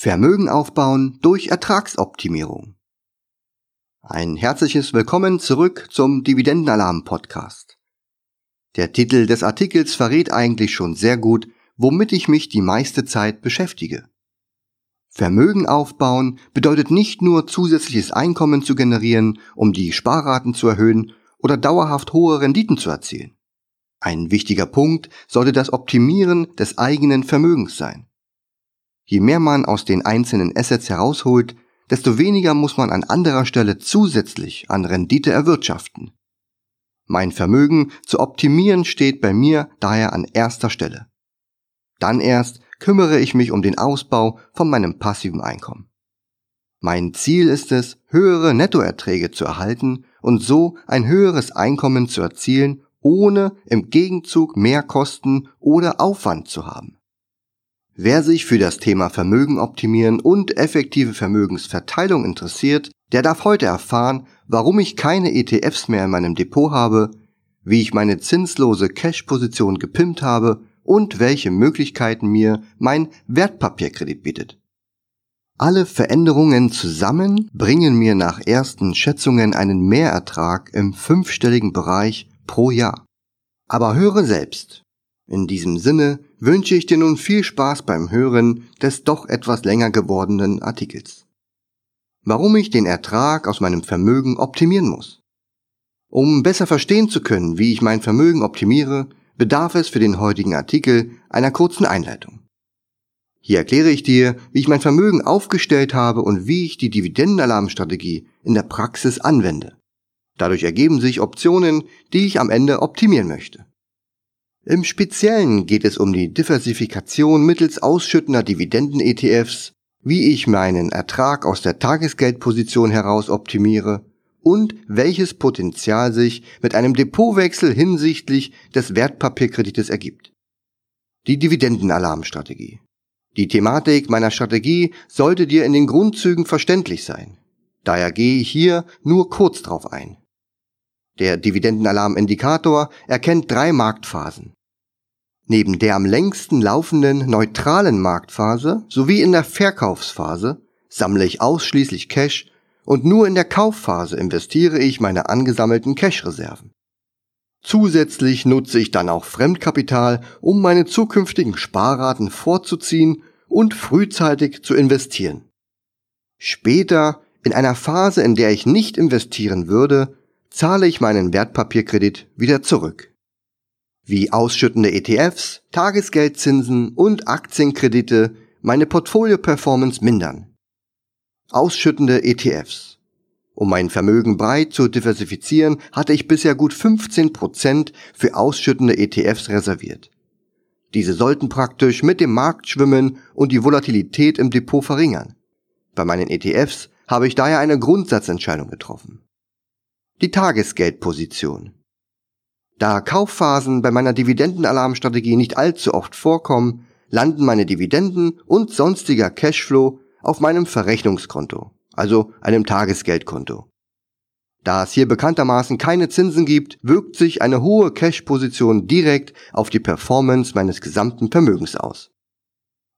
Vermögen aufbauen durch Ertragsoptimierung. Ein herzliches Willkommen zurück zum Dividendenalarm Podcast. Der Titel des Artikels verrät eigentlich schon sehr gut, womit ich mich die meiste Zeit beschäftige. Vermögen aufbauen bedeutet nicht nur zusätzliches Einkommen zu generieren, um die Sparraten zu erhöhen oder dauerhaft hohe Renditen zu erzielen. Ein wichtiger Punkt sollte das Optimieren des eigenen Vermögens sein. Je mehr man aus den einzelnen Assets herausholt, desto weniger muss man an anderer Stelle zusätzlich an Rendite erwirtschaften. Mein Vermögen zu optimieren steht bei mir daher an erster Stelle. Dann erst kümmere ich mich um den Ausbau von meinem passiven Einkommen. Mein Ziel ist es, höhere Nettoerträge zu erhalten und so ein höheres Einkommen zu erzielen, ohne im Gegenzug mehr Kosten oder Aufwand zu haben. Wer sich für das Thema Vermögen optimieren und effektive Vermögensverteilung interessiert, der darf heute erfahren, warum ich keine ETFs mehr in meinem Depot habe, wie ich meine zinslose Cash-Position gepimpt habe und welche Möglichkeiten mir mein Wertpapierkredit bietet. Alle Veränderungen zusammen bringen mir nach ersten Schätzungen einen Mehrertrag im fünfstelligen Bereich pro Jahr. Aber höre selbst. In diesem Sinne wünsche ich dir nun viel Spaß beim Hören des doch etwas länger gewordenen Artikels. Warum ich den Ertrag aus meinem Vermögen optimieren muss. Um besser verstehen zu können, wie ich mein Vermögen optimiere, bedarf es für den heutigen Artikel einer kurzen Einleitung. Hier erkläre ich dir, wie ich mein Vermögen aufgestellt habe und wie ich die Dividendenalarmstrategie in der Praxis anwende. Dadurch ergeben sich Optionen, die ich am Ende optimieren möchte. Im Speziellen geht es um die Diversifikation mittels ausschüttender Dividenden-ETFs, wie ich meinen Ertrag aus der Tagesgeldposition heraus optimiere und welches Potenzial sich mit einem Depotwechsel hinsichtlich des Wertpapierkredites ergibt. Die Dividendenalarmstrategie. Die Thematik meiner Strategie sollte dir in den Grundzügen verständlich sein. Daher gehe ich hier nur kurz drauf ein. Der Dividendenalarmindikator erkennt drei Marktphasen. Neben der am längsten laufenden neutralen Marktphase sowie in der Verkaufsphase sammle ich ausschließlich Cash und nur in der Kaufphase investiere ich meine angesammelten Cash-Reserven. Zusätzlich nutze ich dann auch Fremdkapital, um meine zukünftigen Sparraten vorzuziehen und frühzeitig zu investieren. Später, in einer Phase, in der ich nicht investieren würde, zahle ich meinen Wertpapierkredit wieder zurück wie ausschüttende ETFs, Tagesgeldzinsen und Aktienkredite meine Portfolio-Performance mindern. Ausschüttende ETFs. Um mein Vermögen breit zu diversifizieren, hatte ich bisher gut 15% für ausschüttende ETFs reserviert. Diese sollten praktisch mit dem Markt schwimmen und die Volatilität im Depot verringern. Bei meinen ETFs habe ich daher eine Grundsatzentscheidung getroffen. Die Tagesgeldposition. Da Kaufphasen bei meiner Dividendenalarmstrategie nicht allzu oft vorkommen, landen meine Dividenden und sonstiger Cashflow auf meinem Verrechnungskonto, also einem Tagesgeldkonto. Da es hier bekanntermaßen keine Zinsen gibt, wirkt sich eine hohe Cash-Position direkt auf die Performance meines gesamten Vermögens aus.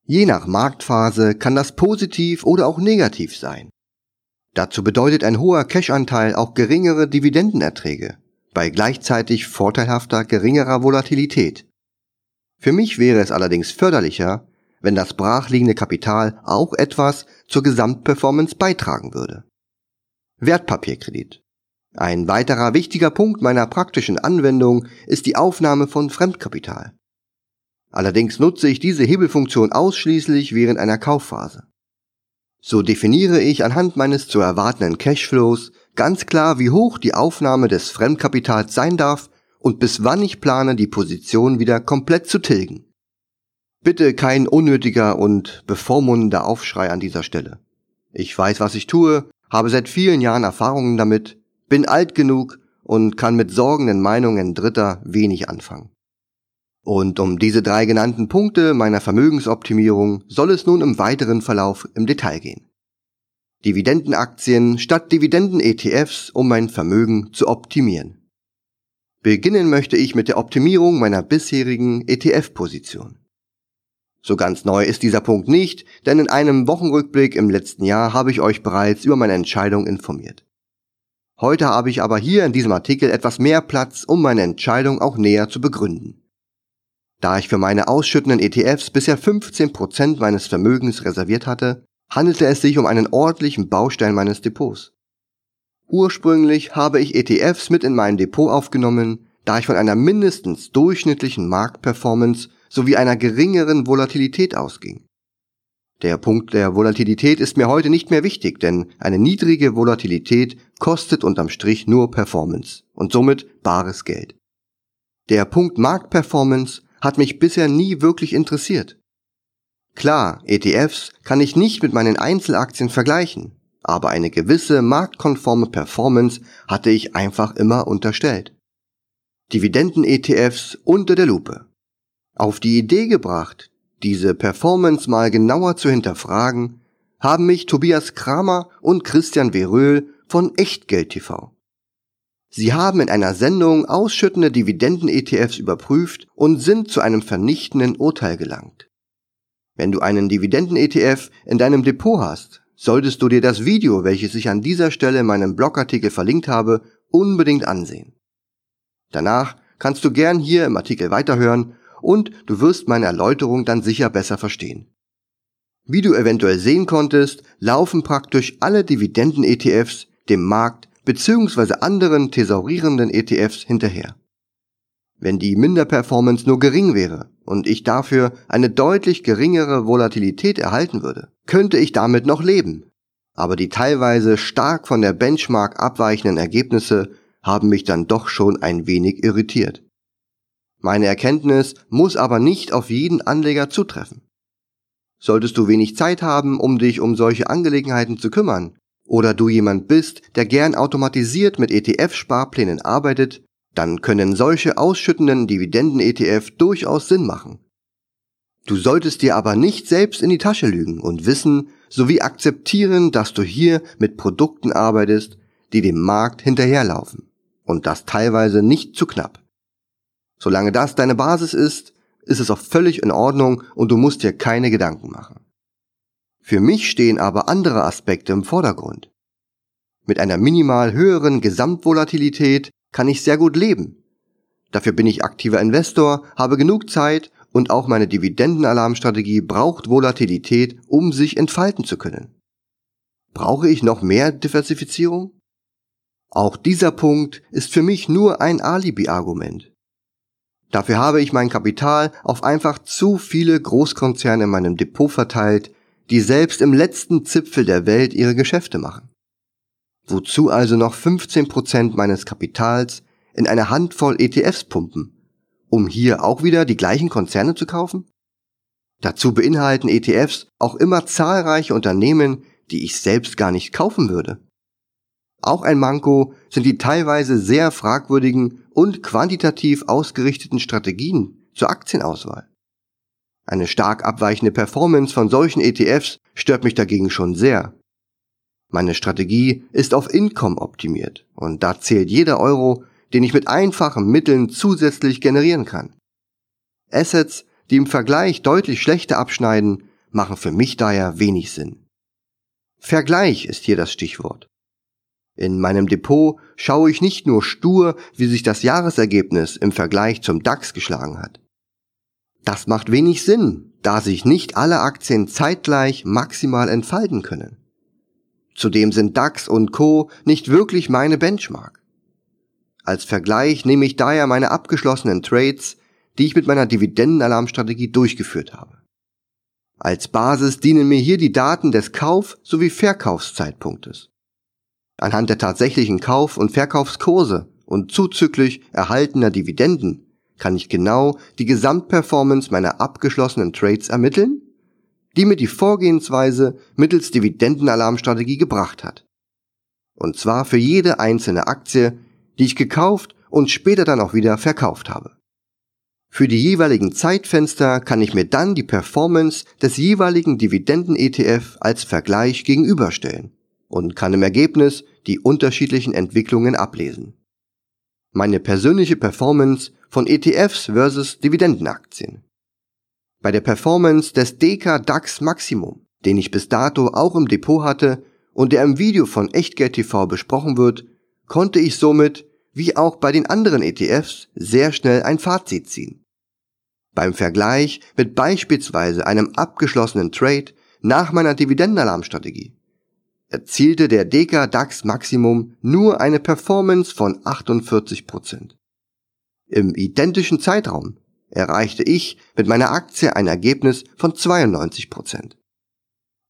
Je nach Marktphase kann das positiv oder auch negativ sein. Dazu bedeutet ein hoher Cash-Anteil auch geringere Dividendenerträge, bei gleichzeitig vorteilhafter geringerer Volatilität. Für mich wäre es allerdings förderlicher, wenn das brachliegende Kapital auch etwas zur Gesamtperformance beitragen würde. Wertpapierkredit. Ein weiterer wichtiger Punkt meiner praktischen Anwendung ist die Aufnahme von Fremdkapital. Allerdings nutze ich diese Hebelfunktion ausschließlich während einer Kaufphase. So definiere ich anhand meines zu erwartenden Cashflows ganz klar, wie hoch die Aufnahme des Fremdkapitals sein darf und bis wann ich plane, die Position wieder komplett zu tilgen. Bitte kein unnötiger und bevormundender Aufschrei an dieser Stelle. Ich weiß, was ich tue, habe seit vielen Jahren Erfahrungen damit, bin alt genug und kann mit sorgenden Meinungen Dritter wenig anfangen. Und um diese drei genannten Punkte meiner Vermögensoptimierung soll es nun im weiteren Verlauf im Detail gehen. Dividendenaktien statt Dividenden-ETFs, um mein Vermögen zu optimieren. Beginnen möchte ich mit der Optimierung meiner bisherigen ETF-Position. So ganz neu ist dieser Punkt nicht, denn in einem Wochenrückblick im letzten Jahr habe ich euch bereits über meine Entscheidung informiert. Heute habe ich aber hier in diesem Artikel etwas mehr Platz, um meine Entscheidung auch näher zu begründen. Da ich für meine ausschüttenden ETFs bisher 15% meines Vermögens reserviert hatte, handelte es sich um einen ordentlichen Baustein meines Depots. Ursprünglich habe ich ETFs mit in mein Depot aufgenommen, da ich von einer mindestens durchschnittlichen Marktperformance sowie einer geringeren Volatilität ausging. Der Punkt der Volatilität ist mir heute nicht mehr wichtig, denn eine niedrige Volatilität kostet unterm Strich nur Performance und somit bares Geld. Der Punkt Marktperformance hat mich bisher nie wirklich interessiert. Klar, ETFs kann ich nicht mit meinen Einzelaktien vergleichen, aber eine gewisse marktkonforme Performance hatte ich einfach immer unterstellt. Dividenden-ETFs unter der Lupe. Auf die Idee gebracht, diese Performance mal genauer zu hinterfragen, haben mich Tobias Kramer und Christian Veröhl von Echtgeld TV. Sie haben in einer Sendung ausschüttende Dividenden-ETFs überprüft und sind zu einem vernichtenden Urteil gelangt. Wenn du einen Dividenden-ETF in deinem Depot hast, solltest du dir das Video, welches ich an dieser Stelle in meinem Blogartikel verlinkt habe, unbedingt ansehen. Danach kannst du gern hier im Artikel weiterhören und du wirst meine Erläuterung dann sicher besser verstehen. Wie du eventuell sehen konntest, laufen praktisch alle Dividenden-ETFs dem Markt bzw. anderen thesaurierenden ETFs hinterher. Wenn die Minderperformance nur gering wäre und ich dafür eine deutlich geringere Volatilität erhalten würde, könnte ich damit noch leben. Aber die teilweise stark von der Benchmark abweichenden Ergebnisse haben mich dann doch schon ein wenig irritiert. Meine Erkenntnis muss aber nicht auf jeden Anleger zutreffen. Solltest du wenig Zeit haben, um dich um solche Angelegenheiten zu kümmern, oder du jemand bist, der gern automatisiert mit ETF-Sparplänen arbeitet, dann können solche ausschüttenden Dividenden-ETF durchaus Sinn machen. Du solltest dir aber nicht selbst in die Tasche lügen und wissen sowie akzeptieren, dass du hier mit Produkten arbeitest, die dem Markt hinterherlaufen. Und das teilweise nicht zu knapp. Solange das deine Basis ist, ist es auch völlig in Ordnung und du musst dir keine Gedanken machen. Für mich stehen aber andere Aspekte im Vordergrund. Mit einer minimal höheren Gesamtvolatilität kann ich sehr gut leben. Dafür bin ich aktiver Investor, habe genug Zeit und auch meine Dividendenalarmstrategie braucht Volatilität, um sich entfalten zu können. Brauche ich noch mehr Diversifizierung? Auch dieser Punkt ist für mich nur ein Alibi-Argument. Dafür habe ich mein Kapital auf einfach zu viele Großkonzerne in meinem Depot verteilt, die selbst im letzten Zipfel der Welt ihre Geschäfte machen. Wozu also noch 15% meines Kapitals in eine Handvoll ETFs pumpen, um hier auch wieder die gleichen Konzerne zu kaufen? Dazu beinhalten ETFs auch immer zahlreiche Unternehmen, die ich selbst gar nicht kaufen würde. Auch ein Manko sind die teilweise sehr fragwürdigen und quantitativ ausgerichteten Strategien zur Aktienauswahl. Eine stark abweichende Performance von solchen ETFs stört mich dagegen schon sehr. Meine Strategie ist auf Income optimiert und da zählt jeder Euro, den ich mit einfachen Mitteln zusätzlich generieren kann. Assets, die im Vergleich deutlich schlechter abschneiden, machen für mich daher wenig Sinn. Vergleich ist hier das Stichwort. In meinem Depot schaue ich nicht nur stur, wie sich das Jahresergebnis im Vergleich zum DAX geschlagen hat. Das macht wenig Sinn, da sich nicht alle Aktien zeitgleich maximal entfalten können. Zudem sind DAX und Co nicht wirklich meine Benchmark. Als Vergleich nehme ich daher meine abgeschlossenen Trades, die ich mit meiner Dividendenalarmstrategie durchgeführt habe. Als Basis dienen mir hier die Daten des Kauf- sowie Verkaufszeitpunktes. Anhand der tatsächlichen Kauf- und Verkaufskurse und zuzüglich erhaltener Dividenden kann ich genau die Gesamtperformance meiner abgeschlossenen Trades ermitteln, die mir die Vorgehensweise mittels Dividendenalarmstrategie gebracht hat. Und zwar für jede einzelne Aktie, die ich gekauft und später dann auch wieder verkauft habe. Für die jeweiligen Zeitfenster kann ich mir dann die Performance des jeweiligen Dividenden-ETF als Vergleich gegenüberstellen und kann im Ergebnis die unterschiedlichen Entwicklungen ablesen. Meine persönliche Performance von ETFs versus Dividendenaktien. Bei der Performance des DK DAX Maximum, den ich bis dato auch im Depot hatte und der im Video von Echtgeld TV besprochen wird, konnte ich somit, wie auch bei den anderen ETFs, sehr schnell ein Fazit ziehen. Beim Vergleich mit beispielsweise einem abgeschlossenen Trade nach meiner Dividendenalarmstrategie erzielte der Deka DAX Maximum nur eine Performance von 48%. Im identischen Zeitraum erreichte ich mit meiner Aktie ein Ergebnis von 92%.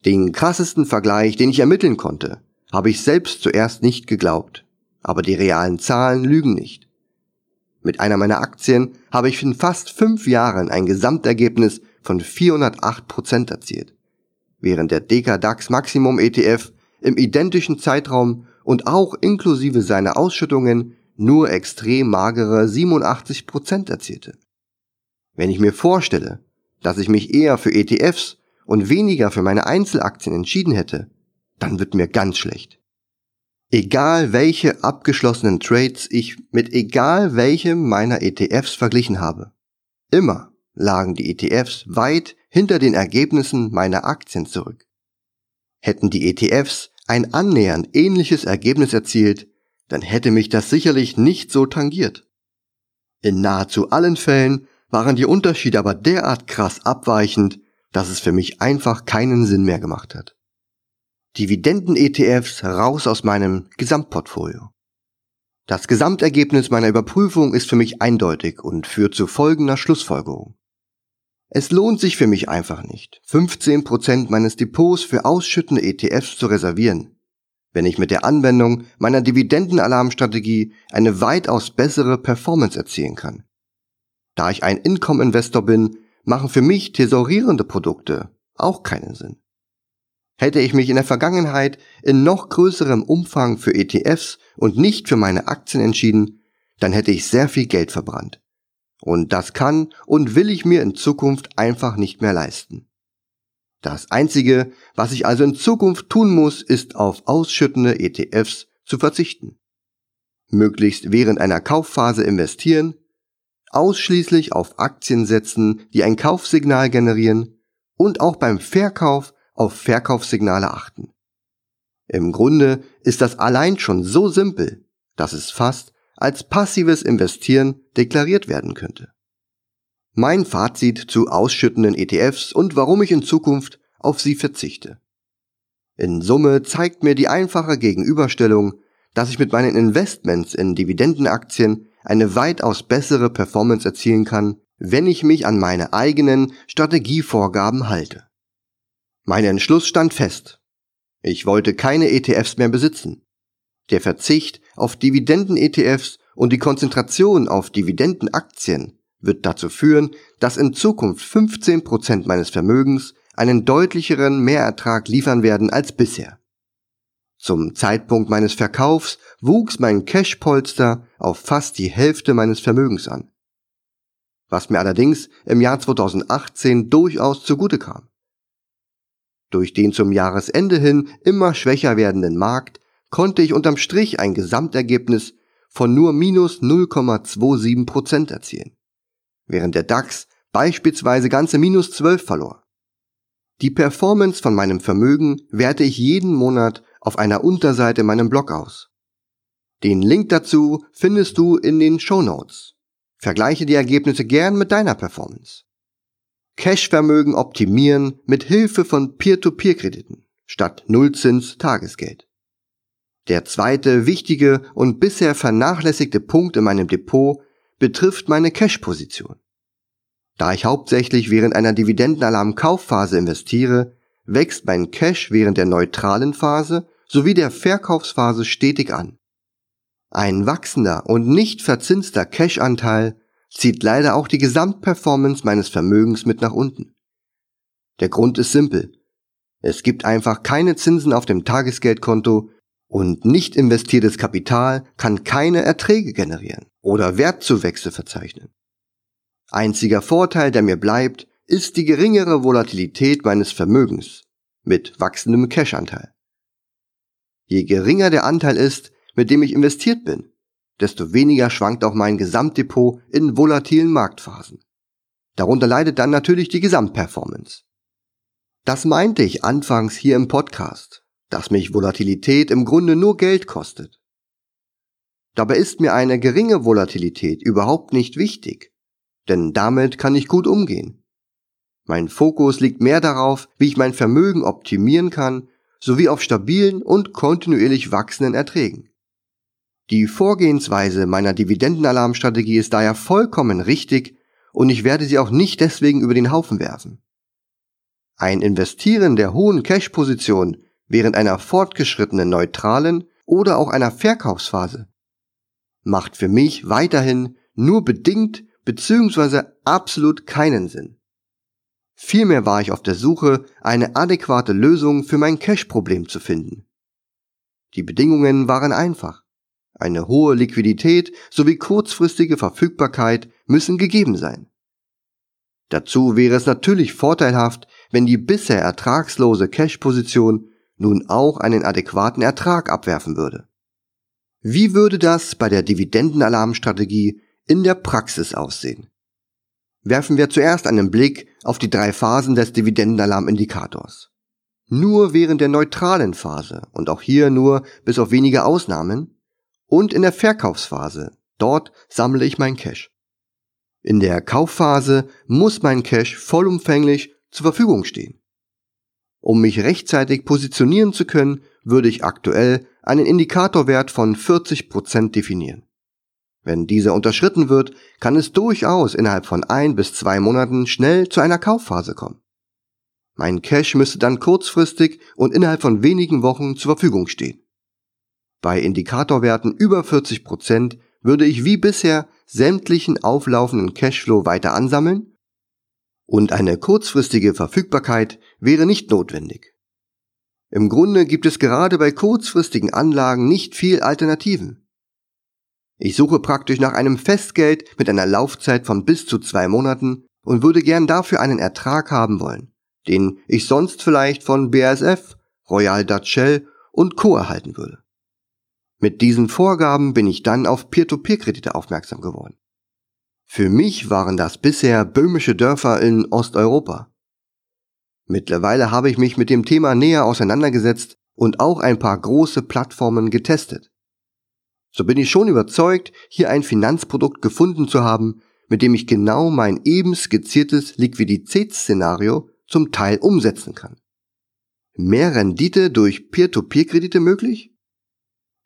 Den krassesten Vergleich, den ich ermitteln konnte, habe ich selbst zuerst nicht geglaubt, aber die realen Zahlen lügen nicht. Mit einer meiner Aktien habe ich in fast fünf Jahren ein Gesamtergebnis von 408% erzielt, während der Deka DAX Maximum ETF im identischen Zeitraum und auch inklusive seiner Ausschüttungen nur extrem magere 87% erzielte. Wenn ich mir vorstelle, dass ich mich eher für ETFs und weniger für meine Einzelaktien entschieden hätte, dann wird mir ganz schlecht. Egal welche abgeschlossenen Trades ich mit egal welchem meiner ETFs verglichen habe, immer lagen die ETFs weit hinter den Ergebnissen meiner Aktien zurück. Hätten die ETFs ein annähernd ähnliches Ergebnis erzielt, dann hätte mich das sicherlich nicht so tangiert. In nahezu allen Fällen waren die Unterschiede aber derart krass abweichend, dass es für mich einfach keinen Sinn mehr gemacht hat. Dividenden-ETFs raus aus meinem Gesamtportfolio. Das Gesamtergebnis meiner Überprüfung ist für mich eindeutig und führt zu folgender Schlussfolgerung. Es lohnt sich für mich einfach nicht, 15% meines Depots für ausschüttende ETFs zu reservieren, wenn ich mit der Anwendung meiner Dividendenalarmstrategie eine weitaus bessere Performance erzielen kann. Da ich ein Income-Investor bin, machen für mich tesorierende Produkte auch keinen Sinn. Hätte ich mich in der Vergangenheit in noch größerem Umfang für ETFs und nicht für meine Aktien entschieden, dann hätte ich sehr viel Geld verbrannt. Und das kann und will ich mir in Zukunft einfach nicht mehr leisten. Das Einzige, was ich also in Zukunft tun muss, ist auf ausschüttende ETFs zu verzichten. Möglichst während einer Kaufphase investieren, ausschließlich auf Aktien setzen, die ein Kaufsignal generieren und auch beim Verkauf auf Verkaufssignale achten. Im Grunde ist das allein schon so simpel, dass es fast als passives Investieren deklariert werden könnte. Mein Fazit zu ausschüttenden ETFs und warum ich in Zukunft auf sie verzichte. In Summe zeigt mir die einfache Gegenüberstellung, dass ich mit meinen Investments in Dividendenaktien eine weitaus bessere Performance erzielen kann, wenn ich mich an meine eigenen Strategievorgaben halte. Mein Entschluss stand fest. Ich wollte keine ETFs mehr besitzen. Der Verzicht auf Dividenden-ETFs und die Konzentration auf Dividendenaktien wird dazu führen, dass in Zukunft 15% meines Vermögens einen deutlicheren Mehrertrag liefern werden als bisher. Zum Zeitpunkt meines Verkaufs wuchs mein Cashpolster auf fast die Hälfte meines Vermögens an. Was mir allerdings im Jahr 2018 durchaus zugute kam. Durch den zum Jahresende hin immer schwächer werdenden Markt konnte ich unterm Strich ein Gesamtergebnis von nur minus 0,27 Prozent erzielen, während der DAX beispielsweise ganze minus 12 verlor. Die Performance von meinem Vermögen werte ich jeden Monat auf einer Unterseite meinem Blog aus. Den Link dazu findest du in den Show Notes. Vergleiche die Ergebnisse gern mit deiner Performance. Cashvermögen optimieren mit Hilfe von Peer-to-Peer-Krediten statt Nullzins Tagesgeld. Der zweite wichtige und bisher vernachlässigte Punkt in meinem Depot betrifft meine Cash-Position. Da ich hauptsächlich während einer Dividendenalarm-Kaufphase investiere, wächst mein Cash während der neutralen Phase sowie der Verkaufsphase stetig an. Ein wachsender und nicht verzinster Cash-Anteil zieht leider auch die Gesamtperformance meines Vermögens mit nach unten. Der Grund ist simpel. Es gibt einfach keine Zinsen auf dem Tagesgeldkonto und nicht investiertes Kapital kann keine Erträge generieren oder Wertzuwächse verzeichnen. Einziger Vorteil, der mir bleibt, ist die geringere Volatilität meines Vermögens mit wachsendem Cash-Anteil. Je geringer der Anteil ist, mit dem ich investiert bin, desto weniger schwankt auch mein Gesamtdepot in volatilen Marktphasen. Darunter leidet dann natürlich die Gesamtperformance. Das meinte ich anfangs hier im Podcast, dass mich Volatilität im Grunde nur Geld kostet. Dabei ist mir eine geringe Volatilität überhaupt nicht wichtig, denn damit kann ich gut umgehen. Mein Fokus liegt mehr darauf, wie ich mein Vermögen optimieren kann, sowie auf stabilen und kontinuierlich wachsenden Erträgen. Die Vorgehensweise meiner Dividendenalarmstrategie ist daher vollkommen richtig und ich werde sie auch nicht deswegen über den Haufen werfen. Ein Investieren der hohen Cash-Position während einer fortgeschrittenen neutralen oder auch einer Verkaufsphase macht für mich weiterhin nur bedingt bzw. absolut keinen Sinn. Vielmehr war ich auf der Suche, eine adäquate Lösung für mein Cash-Problem zu finden. Die Bedingungen waren einfach. Eine hohe Liquidität sowie kurzfristige Verfügbarkeit müssen gegeben sein. Dazu wäre es natürlich vorteilhaft, wenn die bisher ertragslose Cash-Position nun auch einen adäquaten Ertrag abwerfen würde. Wie würde das bei der Dividendenalarmstrategie in der Praxis aussehen? Werfen wir zuerst einen Blick auf die drei Phasen des Dividendenalarmindikators. Nur während der neutralen Phase und auch hier nur bis auf wenige Ausnahmen und in der Verkaufsphase, dort sammle ich mein Cash. In der Kaufphase muss mein Cash vollumfänglich zur Verfügung stehen. Um mich rechtzeitig positionieren zu können, würde ich aktuell einen Indikatorwert von 40% definieren. Wenn dieser unterschritten wird, kann es durchaus innerhalb von ein bis zwei Monaten schnell zu einer Kaufphase kommen. Mein Cash müsste dann kurzfristig und innerhalb von wenigen Wochen zur Verfügung stehen. Bei Indikatorwerten über 40% würde ich wie bisher sämtlichen auflaufenden Cashflow weiter ansammeln und eine kurzfristige Verfügbarkeit wäre nicht notwendig. Im Grunde gibt es gerade bei kurzfristigen Anlagen nicht viel Alternativen. Ich suche praktisch nach einem Festgeld mit einer Laufzeit von bis zu zwei Monaten und würde gern dafür einen Ertrag haben wollen, den ich sonst vielleicht von BASF, Royal Dutch Shell und Co. erhalten würde. Mit diesen Vorgaben bin ich dann auf Peer-to-Peer-Kredite aufmerksam geworden. Für mich waren das bisher böhmische Dörfer in Osteuropa. Mittlerweile habe ich mich mit dem Thema näher auseinandergesetzt und auch ein paar große Plattformen getestet. So bin ich schon überzeugt, hier ein Finanzprodukt gefunden zu haben, mit dem ich genau mein eben skizziertes Liquiditätsszenario zum Teil umsetzen kann. Mehr Rendite durch Peer-to-Peer-Kredite möglich?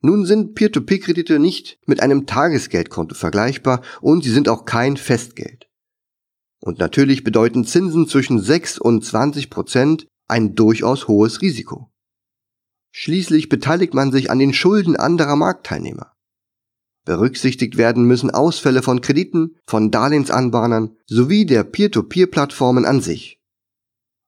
Nun sind Peer-to-Peer-Kredite nicht mit einem Tagesgeldkonto vergleichbar und sie sind auch kein Festgeld. Und natürlich bedeuten Zinsen zwischen 6 und 20 Prozent ein durchaus hohes Risiko. Schließlich beteiligt man sich an den Schulden anderer Marktteilnehmer. Berücksichtigt werden müssen Ausfälle von Krediten, von Darlehensanbahnern sowie der Peer-to-Peer-Plattformen an sich.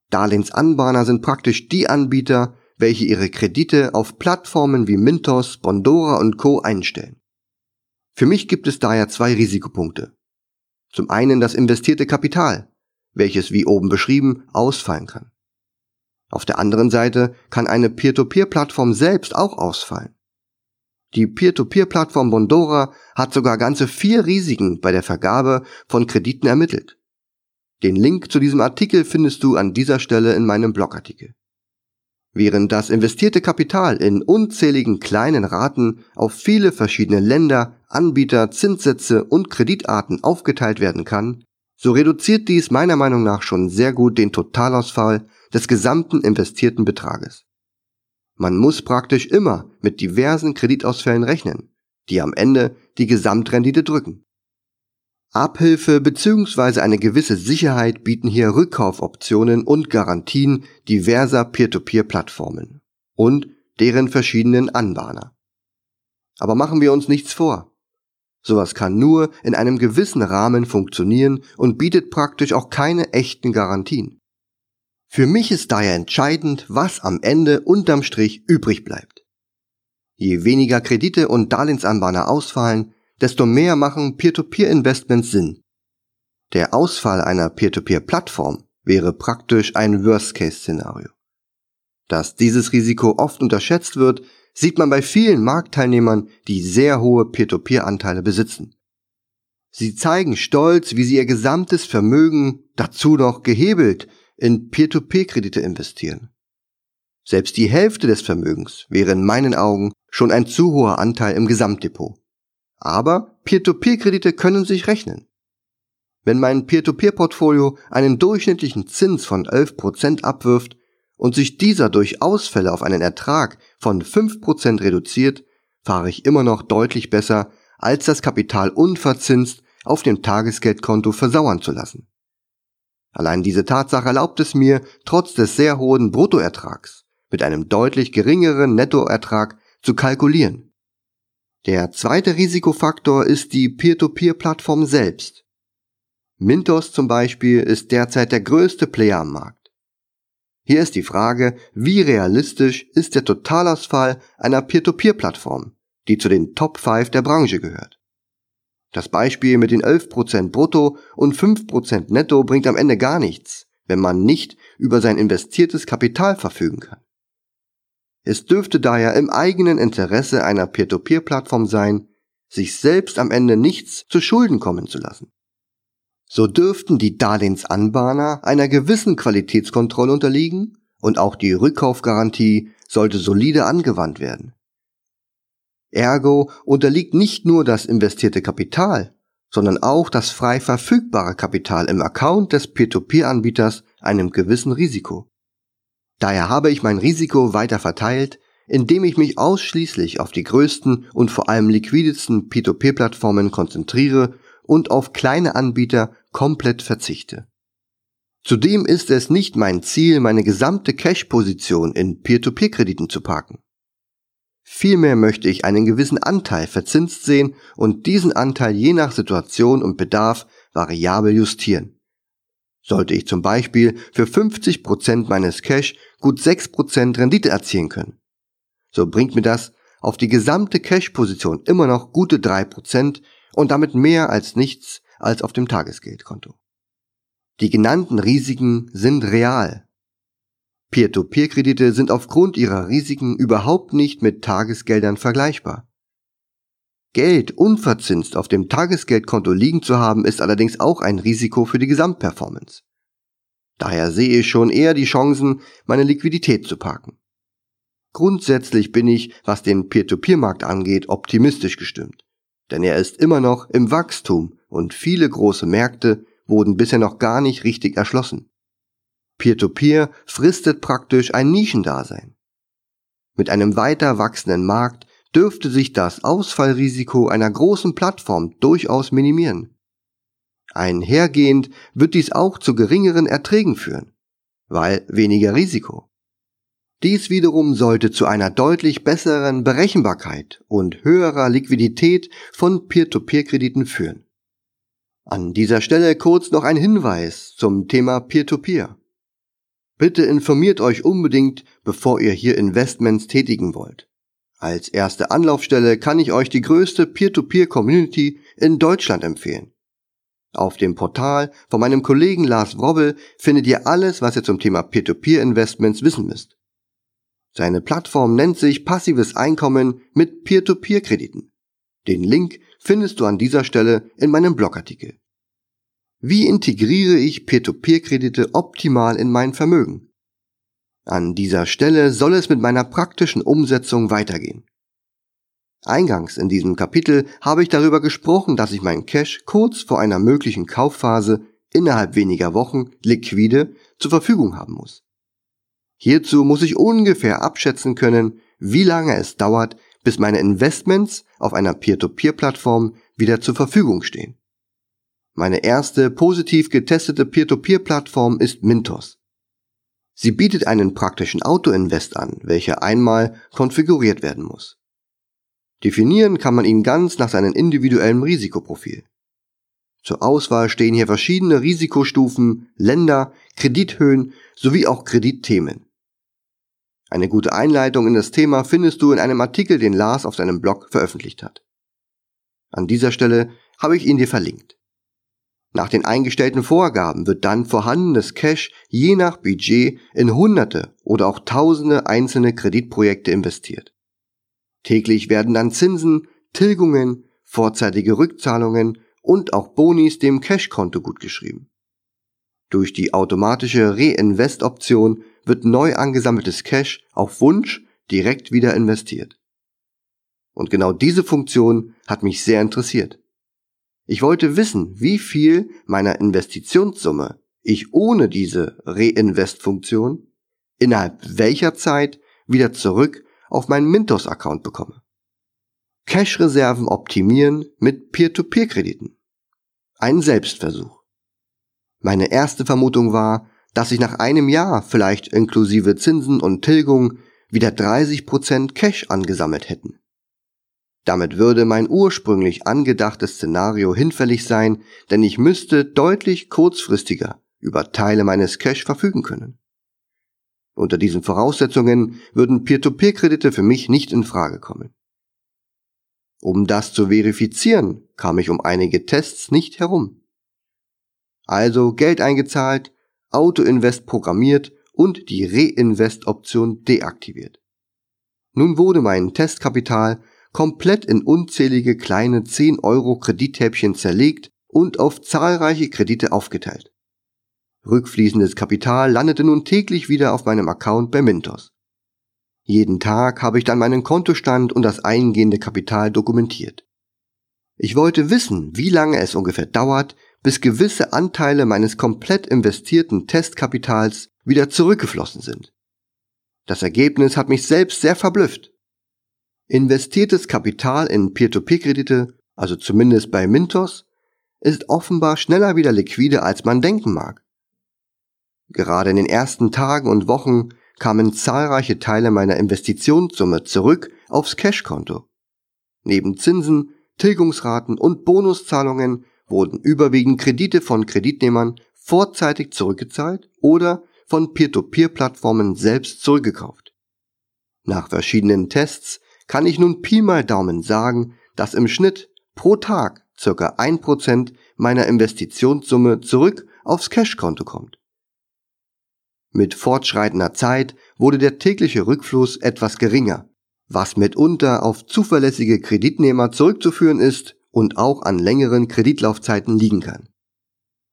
Darlehensanbahner sind praktisch die Anbieter, welche ihre Kredite auf Plattformen wie Mintos, Bondora und Co. einstellen. Für mich gibt es daher zwei Risikopunkte. Zum einen das investierte Kapital, welches wie oben beschrieben ausfallen kann. Auf der anderen Seite kann eine Peer-to-Peer-Plattform selbst auch ausfallen. Die Peer-to-Peer-Plattform Bondora hat sogar ganze vier Risiken bei der Vergabe von Krediten ermittelt. Den Link zu diesem Artikel findest du an dieser Stelle in meinem Blogartikel. Während das investierte Kapital in unzähligen kleinen Raten auf viele verschiedene Länder, Anbieter, Zinssätze und Kreditarten aufgeteilt werden kann, so reduziert dies meiner Meinung nach schon sehr gut den Totalausfall des gesamten investierten Betrages. Man muss praktisch immer mit diversen Kreditausfällen rechnen, die am Ende die Gesamtrendite drücken. Abhilfe bzw. eine gewisse Sicherheit bieten hier Rückkaufoptionen und Garantien diverser Peer-to-Peer-Plattformen und deren verschiedenen Anbahner. Aber machen wir uns nichts vor. Sowas kann nur in einem gewissen Rahmen funktionieren und bietet praktisch auch keine echten Garantien. Für mich ist daher entscheidend, was am Ende unterm Strich übrig bleibt. Je weniger Kredite und Darlehensanbahner ausfallen, desto mehr machen Peer-to-Peer-Investments Sinn. Der Ausfall einer Peer-to-Peer-Plattform wäre praktisch ein Worst-Case-Szenario. Dass dieses Risiko oft unterschätzt wird, sieht man bei vielen Marktteilnehmern, die sehr hohe Peer-to-Peer-Anteile besitzen. Sie zeigen stolz, wie sie ihr gesamtes Vermögen, dazu noch gehebelt, in Peer-to-Peer-Kredite investieren. Selbst die Hälfte des Vermögens wäre in meinen Augen schon ein zu hoher Anteil im Gesamtdepot. Aber Peer-to-Peer-Kredite können sich rechnen. Wenn mein Peer-to-Peer-Portfolio einen durchschnittlichen Zins von 11% abwirft und sich dieser durch Ausfälle auf einen Ertrag von 5% reduziert, fahre ich immer noch deutlich besser, als das Kapital unverzinst auf dem Tagesgeldkonto versauern zu lassen. Allein diese Tatsache erlaubt es mir, trotz des sehr hohen Bruttoertrags mit einem deutlich geringeren Nettoertrag zu kalkulieren. Der zweite Risikofaktor ist die Peer-to-Peer-Plattform selbst. Mintos zum Beispiel ist derzeit der größte Player am Markt. Hier ist die Frage, wie realistisch ist der Totalausfall einer Peer-to-Peer-Plattform, die zu den Top 5 der Branche gehört. Das Beispiel mit den 11% brutto und 5% netto bringt am Ende gar nichts, wenn man nicht über sein investiertes Kapital verfügen kann. Es dürfte daher im eigenen Interesse einer Peer-to-Peer-Plattform sein, sich selbst am Ende nichts zu Schulden kommen zu lassen. So dürften die Darlehensanbahner einer gewissen Qualitätskontrolle unterliegen und auch die Rückkaufgarantie sollte solide angewandt werden. Ergo unterliegt nicht nur das investierte Kapital, sondern auch das frei verfügbare Kapital im Account des Peer-to-Peer-Anbieters einem gewissen Risiko. Daher habe ich mein Risiko weiter verteilt, indem ich mich ausschließlich auf die größten und vor allem liquidesten P2P-Plattformen konzentriere und auf kleine Anbieter komplett verzichte. Zudem ist es nicht mein Ziel, meine gesamte Cash-Position in Peer-to-Peer-Krediten zu parken. Vielmehr möchte ich einen gewissen Anteil verzinst sehen und diesen Anteil je nach Situation und Bedarf variabel justieren. Sollte ich zum Beispiel für 50% meines Cash gut 6% Rendite erzielen können, so bringt mir das auf die gesamte Cash-Position immer noch gute 3% und damit mehr als nichts als auf dem Tagesgeldkonto. Die genannten Risiken sind real. Peer-to-Peer-Kredite sind aufgrund ihrer Risiken überhaupt nicht mit Tagesgeldern vergleichbar. Geld unverzinst auf dem Tagesgeldkonto liegen zu haben, ist allerdings auch ein Risiko für die Gesamtperformance. Daher sehe ich schon eher die Chancen, meine Liquidität zu parken. Grundsätzlich bin ich, was den Peer-to-Peer-Markt angeht, optimistisch gestimmt. Denn er ist immer noch im Wachstum und viele große Märkte wurden bisher noch gar nicht richtig erschlossen. Peer-to-Peer -Peer fristet praktisch ein Nischendasein. Mit einem weiter wachsenden Markt dürfte sich das Ausfallrisiko einer großen Plattform durchaus minimieren. Einhergehend wird dies auch zu geringeren Erträgen führen, weil weniger Risiko. Dies wiederum sollte zu einer deutlich besseren Berechenbarkeit und höherer Liquidität von Peer-to-Peer-Krediten führen. An dieser Stelle kurz noch ein Hinweis zum Thema Peer-to-Peer. -Peer. Bitte informiert euch unbedingt, bevor ihr hier Investments tätigen wollt. Als erste Anlaufstelle kann ich euch die größte Peer-to-Peer-Community in Deutschland empfehlen. Auf dem Portal von meinem Kollegen Lars Wrobbel findet ihr alles, was ihr zum Thema Peer-to-Peer-Investments wissen müsst. Seine Plattform nennt sich Passives Einkommen mit Peer-to-Peer-Krediten. Den Link findest du an dieser Stelle in meinem Blogartikel. Wie integriere ich Peer-to-Peer-Kredite optimal in mein Vermögen? An dieser Stelle soll es mit meiner praktischen Umsetzung weitergehen. Eingangs in diesem Kapitel habe ich darüber gesprochen, dass ich mein Cash kurz vor einer möglichen Kaufphase innerhalb weniger Wochen liquide zur Verfügung haben muss. Hierzu muss ich ungefähr abschätzen können, wie lange es dauert, bis meine Investments auf einer Peer-to-Peer-Plattform wieder zur Verfügung stehen. Meine erste positiv getestete Peer-to-Peer-Plattform ist Mintos. Sie bietet einen praktischen Auto-Invest an, welcher einmal konfiguriert werden muss. Definieren kann man ihn ganz nach seinem individuellen Risikoprofil. Zur Auswahl stehen hier verschiedene Risikostufen, Länder, Kredithöhen sowie auch Kreditthemen. Eine gute Einleitung in das Thema findest du in einem Artikel, den Lars auf seinem Blog veröffentlicht hat. An dieser Stelle habe ich ihn dir verlinkt. Nach den eingestellten Vorgaben wird dann vorhandenes Cash je nach Budget in Hunderte oder auch Tausende einzelne Kreditprojekte investiert. Täglich werden dann Zinsen, Tilgungen, vorzeitige Rückzahlungen und auch Bonis dem Cash-Konto gutgeschrieben. Durch die automatische Reinvest-Option wird neu angesammeltes Cash auf Wunsch direkt wieder investiert. Und genau diese Funktion hat mich sehr interessiert. Ich wollte wissen, wie viel meiner Investitionssumme ich ohne diese Reinvest-Funktion innerhalb welcher Zeit wieder zurück auf meinen Mintos-Account bekomme. Cash-Reserven optimieren mit Peer-to-Peer-Krediten. Ein Selbstversuch. Meine erste Vermutung war, dass ich nach einem Jahr vielleicht inklusive Zinsen und Tilgung wieder 30% Cash angesammelt hätten. Damit würde mein ursprünglich angedachtes Szenario hinfällig sein, denn ich müsste deutlich kurzfristiger über Teile meines Cash verfügen können. Unter diesen Voraussetzungen würden Peer-to-Peer-Kredite für mich nicht in Frage kommen. Um das zu verifizieren, kam ich um einige Tests nicht herum. Also Geld eingezahlt, Auto-Invest programmiert und die Reinvest-Option deaktiviert. Nun wurde mein Testkapital komplett in unzählige kleine 10 Euro Kredithäppchen zerlegt und auf zahlreiche Kredite aufgeteilt. Rückfließendes Kapital landete nun täglich wieder auf meinem Account bei Mintos. Jeden Tag habe ich dann meinen Kontostand und das eingehende Kapital dokumentiert. Ich wollte wissen, wie lange es ungefähr dauert, bis gewisse Anteile meines komplett investierten Testkapitals wieder zurückgeflossen sind. Das Ergebnis hat mich selbst sehr verblüfft. Investiertes Kapital in Peer-to-Peer-Kredite, also zumindest bei Mintos, ist offenbar schneller wieder liquide, als man denken mag. Gerade in den ersten Tagen und Wochen kamen zahlreiche Teile meiner Investitionssumme zurück aufs Cashkonto. Neben Zinsen, Tilgungsraten und Bonuszahlungen wurden überwiegend Kredite von Kreditnehmern vorzeitig zurückgezahlt oder von Peer-to-Peer-Plattformen selbst zurückgekauft. Nach verschiedenen Tests kann ich nun Pi mal Daumen sagen, dass im Schnitt pro Tag circa ein Prozent meiner Investitionssumme zurück aufs Cashkonto kommt. Mit fortschreitender Zeit wurde der tägliche Rückfluss etwas geringer, was mitunter auf zuverlässige Kreditnehmer zurückzuführen ist und auch an längeren Kreditlaufzeiten liegen kann.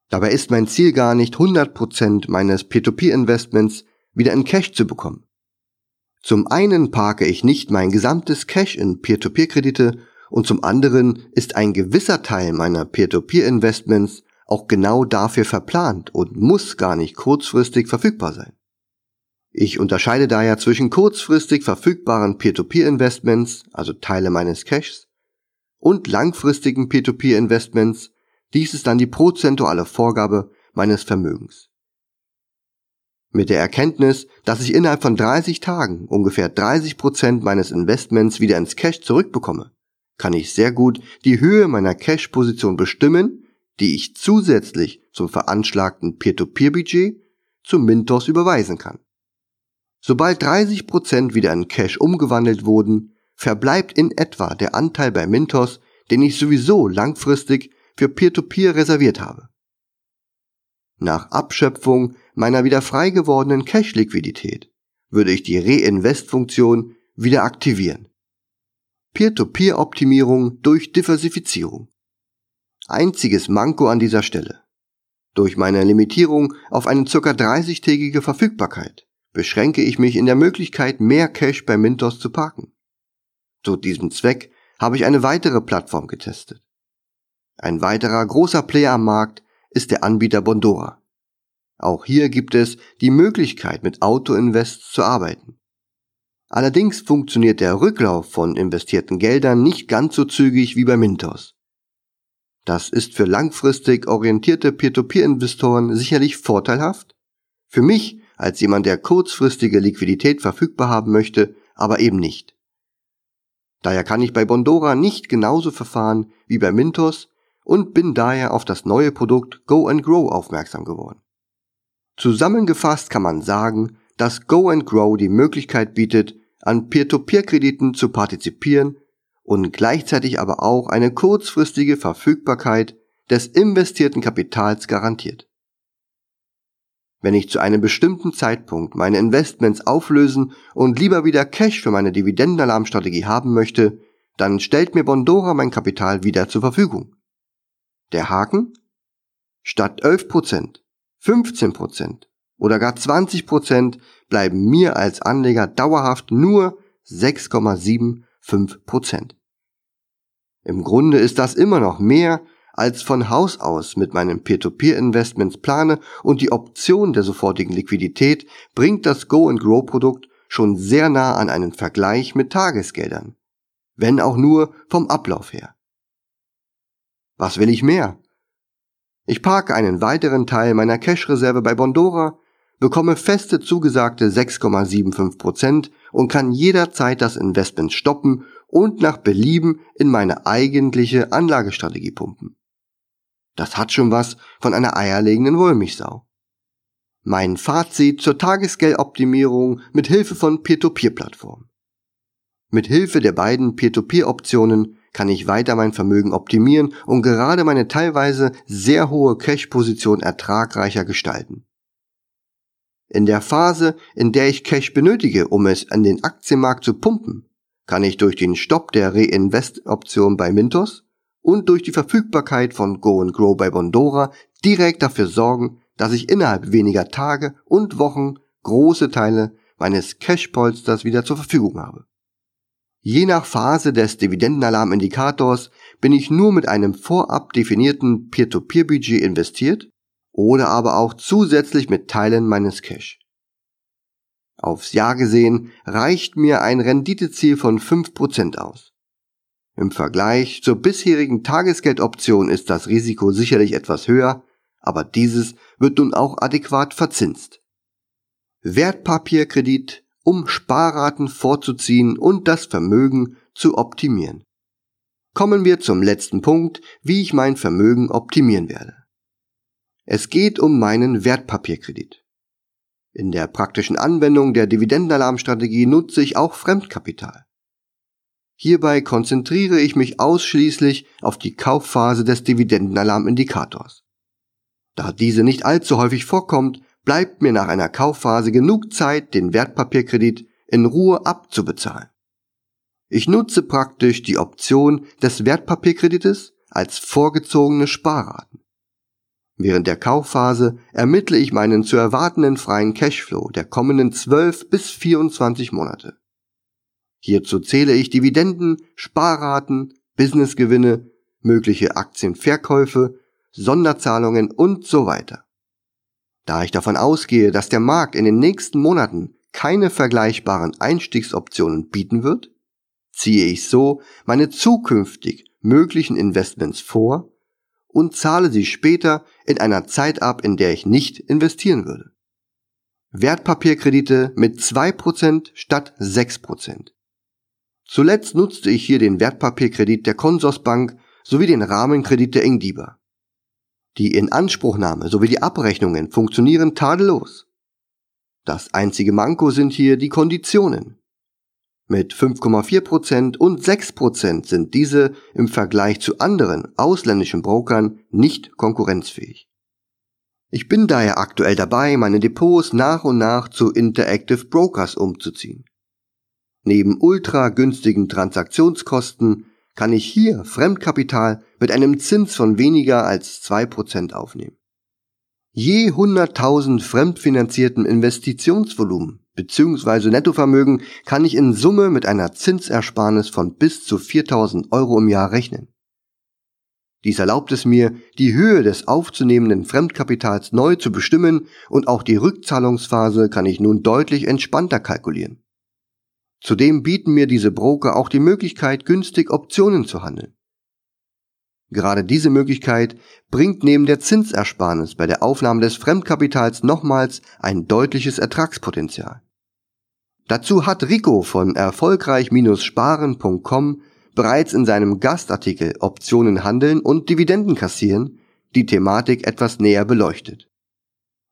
Dabei ist mein Ziel gar nicht 100% meines Peer-to-Peer-Investments wieder in Cash zu bekommen. Zum einen parke ich nicht mein gesamtes Cash in Peer-to-Peer-Kredite und zum anderen ist ein gewisser Teil meiner Peer-to-Peer-Investments auch genau dafür verplant und muss gar nicht kurzfristig verfügbar sein. Ich unterscheide daher zwischen kurzfristig verfügbaren Peer-to-Peer-Investments, also Teile meines Cashs, und langfristigen Peer-to-Peer-Investments, dies ist dann die prozentuale Vorgabe meines Vermögens. Mit der Erkenntnis, dass ich innerhalb von 30 Tagen ungefähr 30 Prozent meines Investments wieder ins Cash zurückbekomme, kann ich sehr gut die Höhe meiner Cash-Position bestimmen die ich zusätzlich zum veranschlagten Peer-to-Peer-Budget zu Mintos überweisen kann. Sobald 30% wieder in Cash umgewandelt wurden, verbleibt in etwa der Anteil bei Mintos, den ich sowieso langfristig für Peer-to-Peer -Peer reserviert habe. Nach Abschöpfung meiner wieder frei gewordenen Cash-Liquidität würde ich die Reinvest-Funktion wieder aktivieren. Peer-to-Peer-Optimierung durch Diversifizierung einziges Manko an dieser Stelle. Durch meine Limitierung auf eine ca. 30-tägige Verfügbarkeit beschränke ich mich in der Möglichkeit, mehr Cash bei Mintos zu parken. Zu diesem Zweck habe ich eine weitere Plattform getestet. Ein weiterer großer Player am Markt ist der Anbieter Bondora. Auch hier gibt es die Möglichkeit, mit Auto-Invests zu arbeiten. Allerdings funktioniert der Rücklauf von investierten Geldern nicht ganz so zügig wie bei Mintos. Das ist für langfristig orientierte Peer-to-Peer-Investoren sicherlich vorteilhaft. Für mich als jemand, der kurzfristige Liquidität verfügbar haben möchte, aber eben nicht. Daher kann ich bei Bondora nicht genauso verfahren wie bei Mintos und bin daher auf das neue Produkt Go and Grow aufmerksam geworden. Zusammengefasst kann man sagen, dass Go and Grow die Möglichkeit bietet, an Peer-to-Peer-Krediten zu partizipieren und gleichzeitig aber auch eine kurzfristige Verfügbarkeit des investierten Kapitals garantiert. Wenn ich zu einem bestimmten Zeitpunkt meine Investments auflösen und lieber wieder Cash für meine Dividendenalarmstrategie haben möchte, dann stellt mir Bondora mein Kapital wieder zur Verfügung. Der Haken? Statt 11%, 15% oder gar 20% bleiben mir als Anleger dauerhaft nur 6,75%. Im Grunde ist das immer noch mehr, als von Haus aus mit meinen Peer-to-Peer-Investments plane und die Option der sofortigen Liquidität bringt das Go-and-Grow-Produkt schon sehr nah an einen Vergleich mit Tagesgeldern. Wenn auch nur vom Ablauf her. Was will ich mehr? Ich parke einen weiteren Teil meiner Cash-Reserve bei Bondora, bekomme feste zugesagte 6,75% und kann jederzeit das Investment stoppen und nach Belieben in meine eigentliche Anlagestrategie pumpen. Das hat schon was von einer eierlegenden Wollmilchsau. Mein Fazit zur Tagesgeldoptimierung mit Hilfe von Peer-to-Peer-Plattformen. Mit Hilfe der beiden Peer-to-Peer-Optionen kann ich weiter mein Vermögen optimieren und gerade meine teilweise sehr hohe Cash-Position ertragreicher gestalten. In der Phase, in der ich Cash benötige, um es an den Aktienmarkt zu pumpen, kann ich durch den Stopp der Reinvest-Option bei Mintos und durch die Verfügbarkeit von Go and Grow bei Bondora direkt dafür sorgen, dass ich innerhalb weniger Tage und Wochen große Teile meines Cash-Polsters wieder zur Verfügung habe. Je nach Phase des Dividendenalarmindikators bin ich nur mit einem vorab definierten Peer-to-Peer-Budget investiert oder aber auch zusätzlich mit Teilen meines Cash. Aufs Jahr gesehen reicht mir ein Renditeziel von 5% aus. Im Vergleich zur bisherigen Tagesgeldoption ist das Risiko sicherlich etwas höher, aber dieses wird nun auch adäquat verzinst. Wertpapierkredit, um Sparraten vorzuziehen und das Vermögen zu optimieren. Kommen wir zum letzten Punkt, wie ich mein Vermögen optimieren werde. Es geht um meinen Wertpapierkredit. In der praktischen Anwendung der Dividendenalarmstrategie nutze ich auch Fremdkapital. Hierbei konzentriere ich mich ausschließlich auf die Kaufphase des Dividendenalarmindikators. Da diese nicht allzu häufig vorkommt, bleibt mir nach einer Kaufphase genug Zeit, den Wertpapierkredit in Ruhe abzubezahlen. Ich nutze praktisch die Option des Wertpapierkredites als vorgezogene Sparraten. Während der Kaufphase ermittle ich meinen zu erwartenden freien Cashflow der kommenden 12 bis 24 Monate. Hierzu zähle ich Dividenden, Sparraten, Businessgewinne, mögliche Aktienverkäufe, Sonderzahlungen und so weiter. Da ich davon ausgehe, dass der Markt in den nächsten Monaten keine vergleichbaren Einstiegsoptionen bieten wird, ziehe ich so meine zukünftig möglichen Investments vor und zahle sie später in einer Zeit ab, in der ich nicht investieren würde. Wertpapierkredite mit 2% statt 6%. Zuletzt nutzte ich hier den Wertpapierkredit der Consorsbank sowie den Rahmenkredit der Ingdiba. Die Inanspruchnahme sowie die Abrechnungen funktionieren tadellos. Das einzige Manko sind hier die Konditionen. Mit 5,4% und 6% sind diese im Vergleich zu anderen ausländischen Brokern nicht konkurrenzfähig. Ich bin daher aktuell dabei, meine Depots nach und nach zu Interactive Brokers umzuziehen. Neben ultra günstigen Transaktionskosten kann ich hier Fremdkapital mit einem Zins von weniger als 2% aufnehmen. Je 100.000 fremdfinanzierten Investitionsvolumen bzw. Nettovermögen kann ich in Summe mit einer Zinsersparnis von bis zu 4000 Euro im Jahr rechnen. Dies erlaubt es mir, die Höhe des aufzunehmenden Fremdkapitals neu zu bestimmen und auch die Rückzahlungsphase kann ich nun deutlich entspannter kalkulieren. Zudem bieten mir diese Broker auch die Möglichkeit, günstig Optionen zu handeln. Gerade diese Möglichkeit bringt neben der Zinsersparnis bei der Aufnahme des Fremdkapitals nochmals ein deutliches Ertragspotenzial. Dazu hat Rico von erfolgreich-sparen.com bereits in seinem Gastartikel Optionen handeln und Dividenden kassieren die Thematik etwas näher beleuchtet.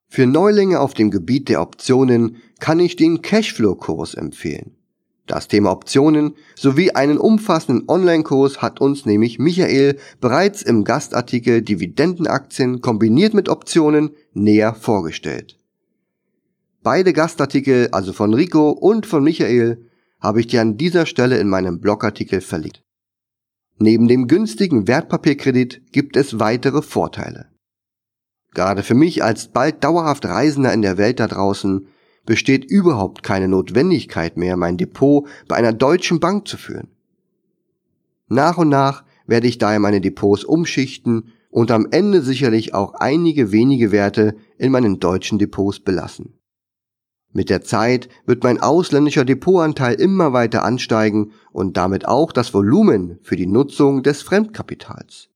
Für Neulinge auf dem Gebiet der Optionen kann ich den Cashflow-Kurs empfehlen. Das Thema Optionen sowie einen umfassenden Online-Kurs hat uns nämlich Michael bereits im Gastartikel Dividendenaktien kombiniert mit Optionen näher vorgestellt. Beide Gastartikel, also von Rico und von Michael, habe ich dir an dieser Stelle in meinem Blogartikel verlinkt. Neben dem günstigen Wertpapierkredit gibt es weitere Vorteile. Gerade für mich als bald dauerhaft Reisender in der Welt da draußen besteht überhaupt keine Notwendigkeit mehr, mein Depot bei einer deutschen Bank zu führen. Nach und nach werde ich daher meine Depots umschichten und am Ende sicherlich auch einige wenige Werte in meinen deutschen Depots belassen. Mit der Zeit wird mein ausländischer Depotanteil immer weiter ansteigen und damit auch das Volumen für die Nutzung des Fremdkapitals.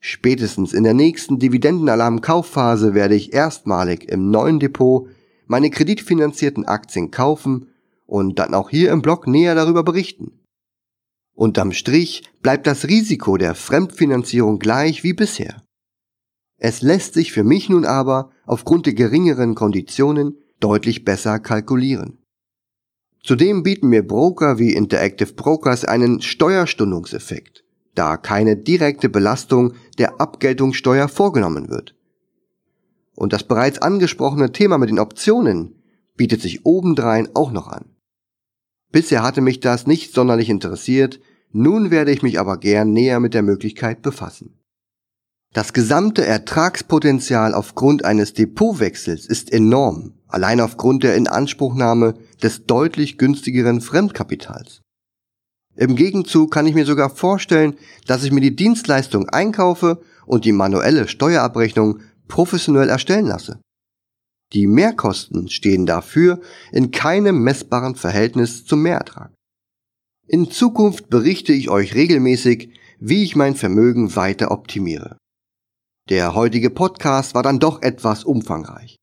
Spätestens in der nächsten Dividendenalarm-Kaufphase werde ich erstmalig im neuen Depot meine kreditfinanzierten Aktien kaufen und dann auch hier im Blog näher darüber berichten. Unterm Strich bleibt das Risiko der Fremdfinanzierung gleich wie bisher. Es lässt sich für mich nun aber aufgrund der geringeren Konditionen deutlich besser kalkulieren. Zudem bieten mir Broker wie Interactive Brokers einen Steuerstundungseffekt, da keine direkte Belastung der Abgeltungssteuer vorgenommen wird. Und das bereits angesprochene Thema mit den Optionen bietet sich obendrein auch noch an. Bisher hatte mich das nicht sonderlich interessiert, nun werde ich mich aber gern näher mit der Möglichkeit befassen. Das gesamte Ertragspotenzial aufgrund eines Depotwechsels ist enorm, allein aufgrund der Inanspruchnahme des deutlich günstigeren Fremdkapitals. Im Gegenzug kann ich mir sogar vorstellen, dass ich mir die Dienstleistung einkaufe und die manuelle Steuerabrechnung professionell erstellen lasse. Die Mehrkosten stehen dafür in keinem messbaren Verhältnis zum Mehrertrag. In Zukunft berichte ich euch regelmäßig, wie ich mein Vermögen weiter optimiere. Der heutige Podcast war dann doch etwas umfangreich.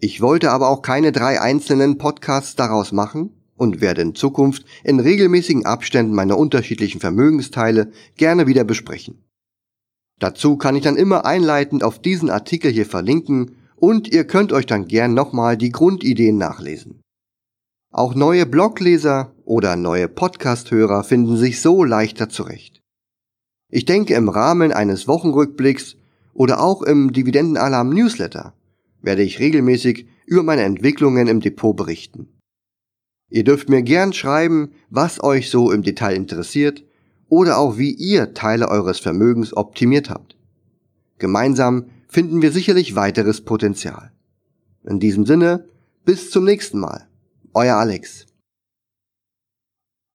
Ich wollte aber auch keine drei einzelnen Podcasts daraus machen und werde in Zukunft in regelmäßigen Abständen meine unterschiedlichen Vermögensteile gerne wieder besprechen. Dazu kann ich dann immer einleitend auf diesen Artikel hier verlinken und ihr könnt euch dann gern nochmal die Grundideen nachlesen. Auch neue Blogleser oder neue Podcasthörer finden sich so leichter zurecht. Ich denke im Rahmen eines Wochenrückblicks oder auch im Dividendenalarm Newsletter werde ich regelmäßig über meine Entwicklungen im Depot berichten. Ihr dürft mir gern schreiben, was euch so im Detail interessiert oder auch wie ihr Teile eures Vermögens optimiert habt. Gemeinsam finden wir sicherlich weiteres Potenzial. In diesem Sinne, bis zum nächsten Mal. Euer Alex.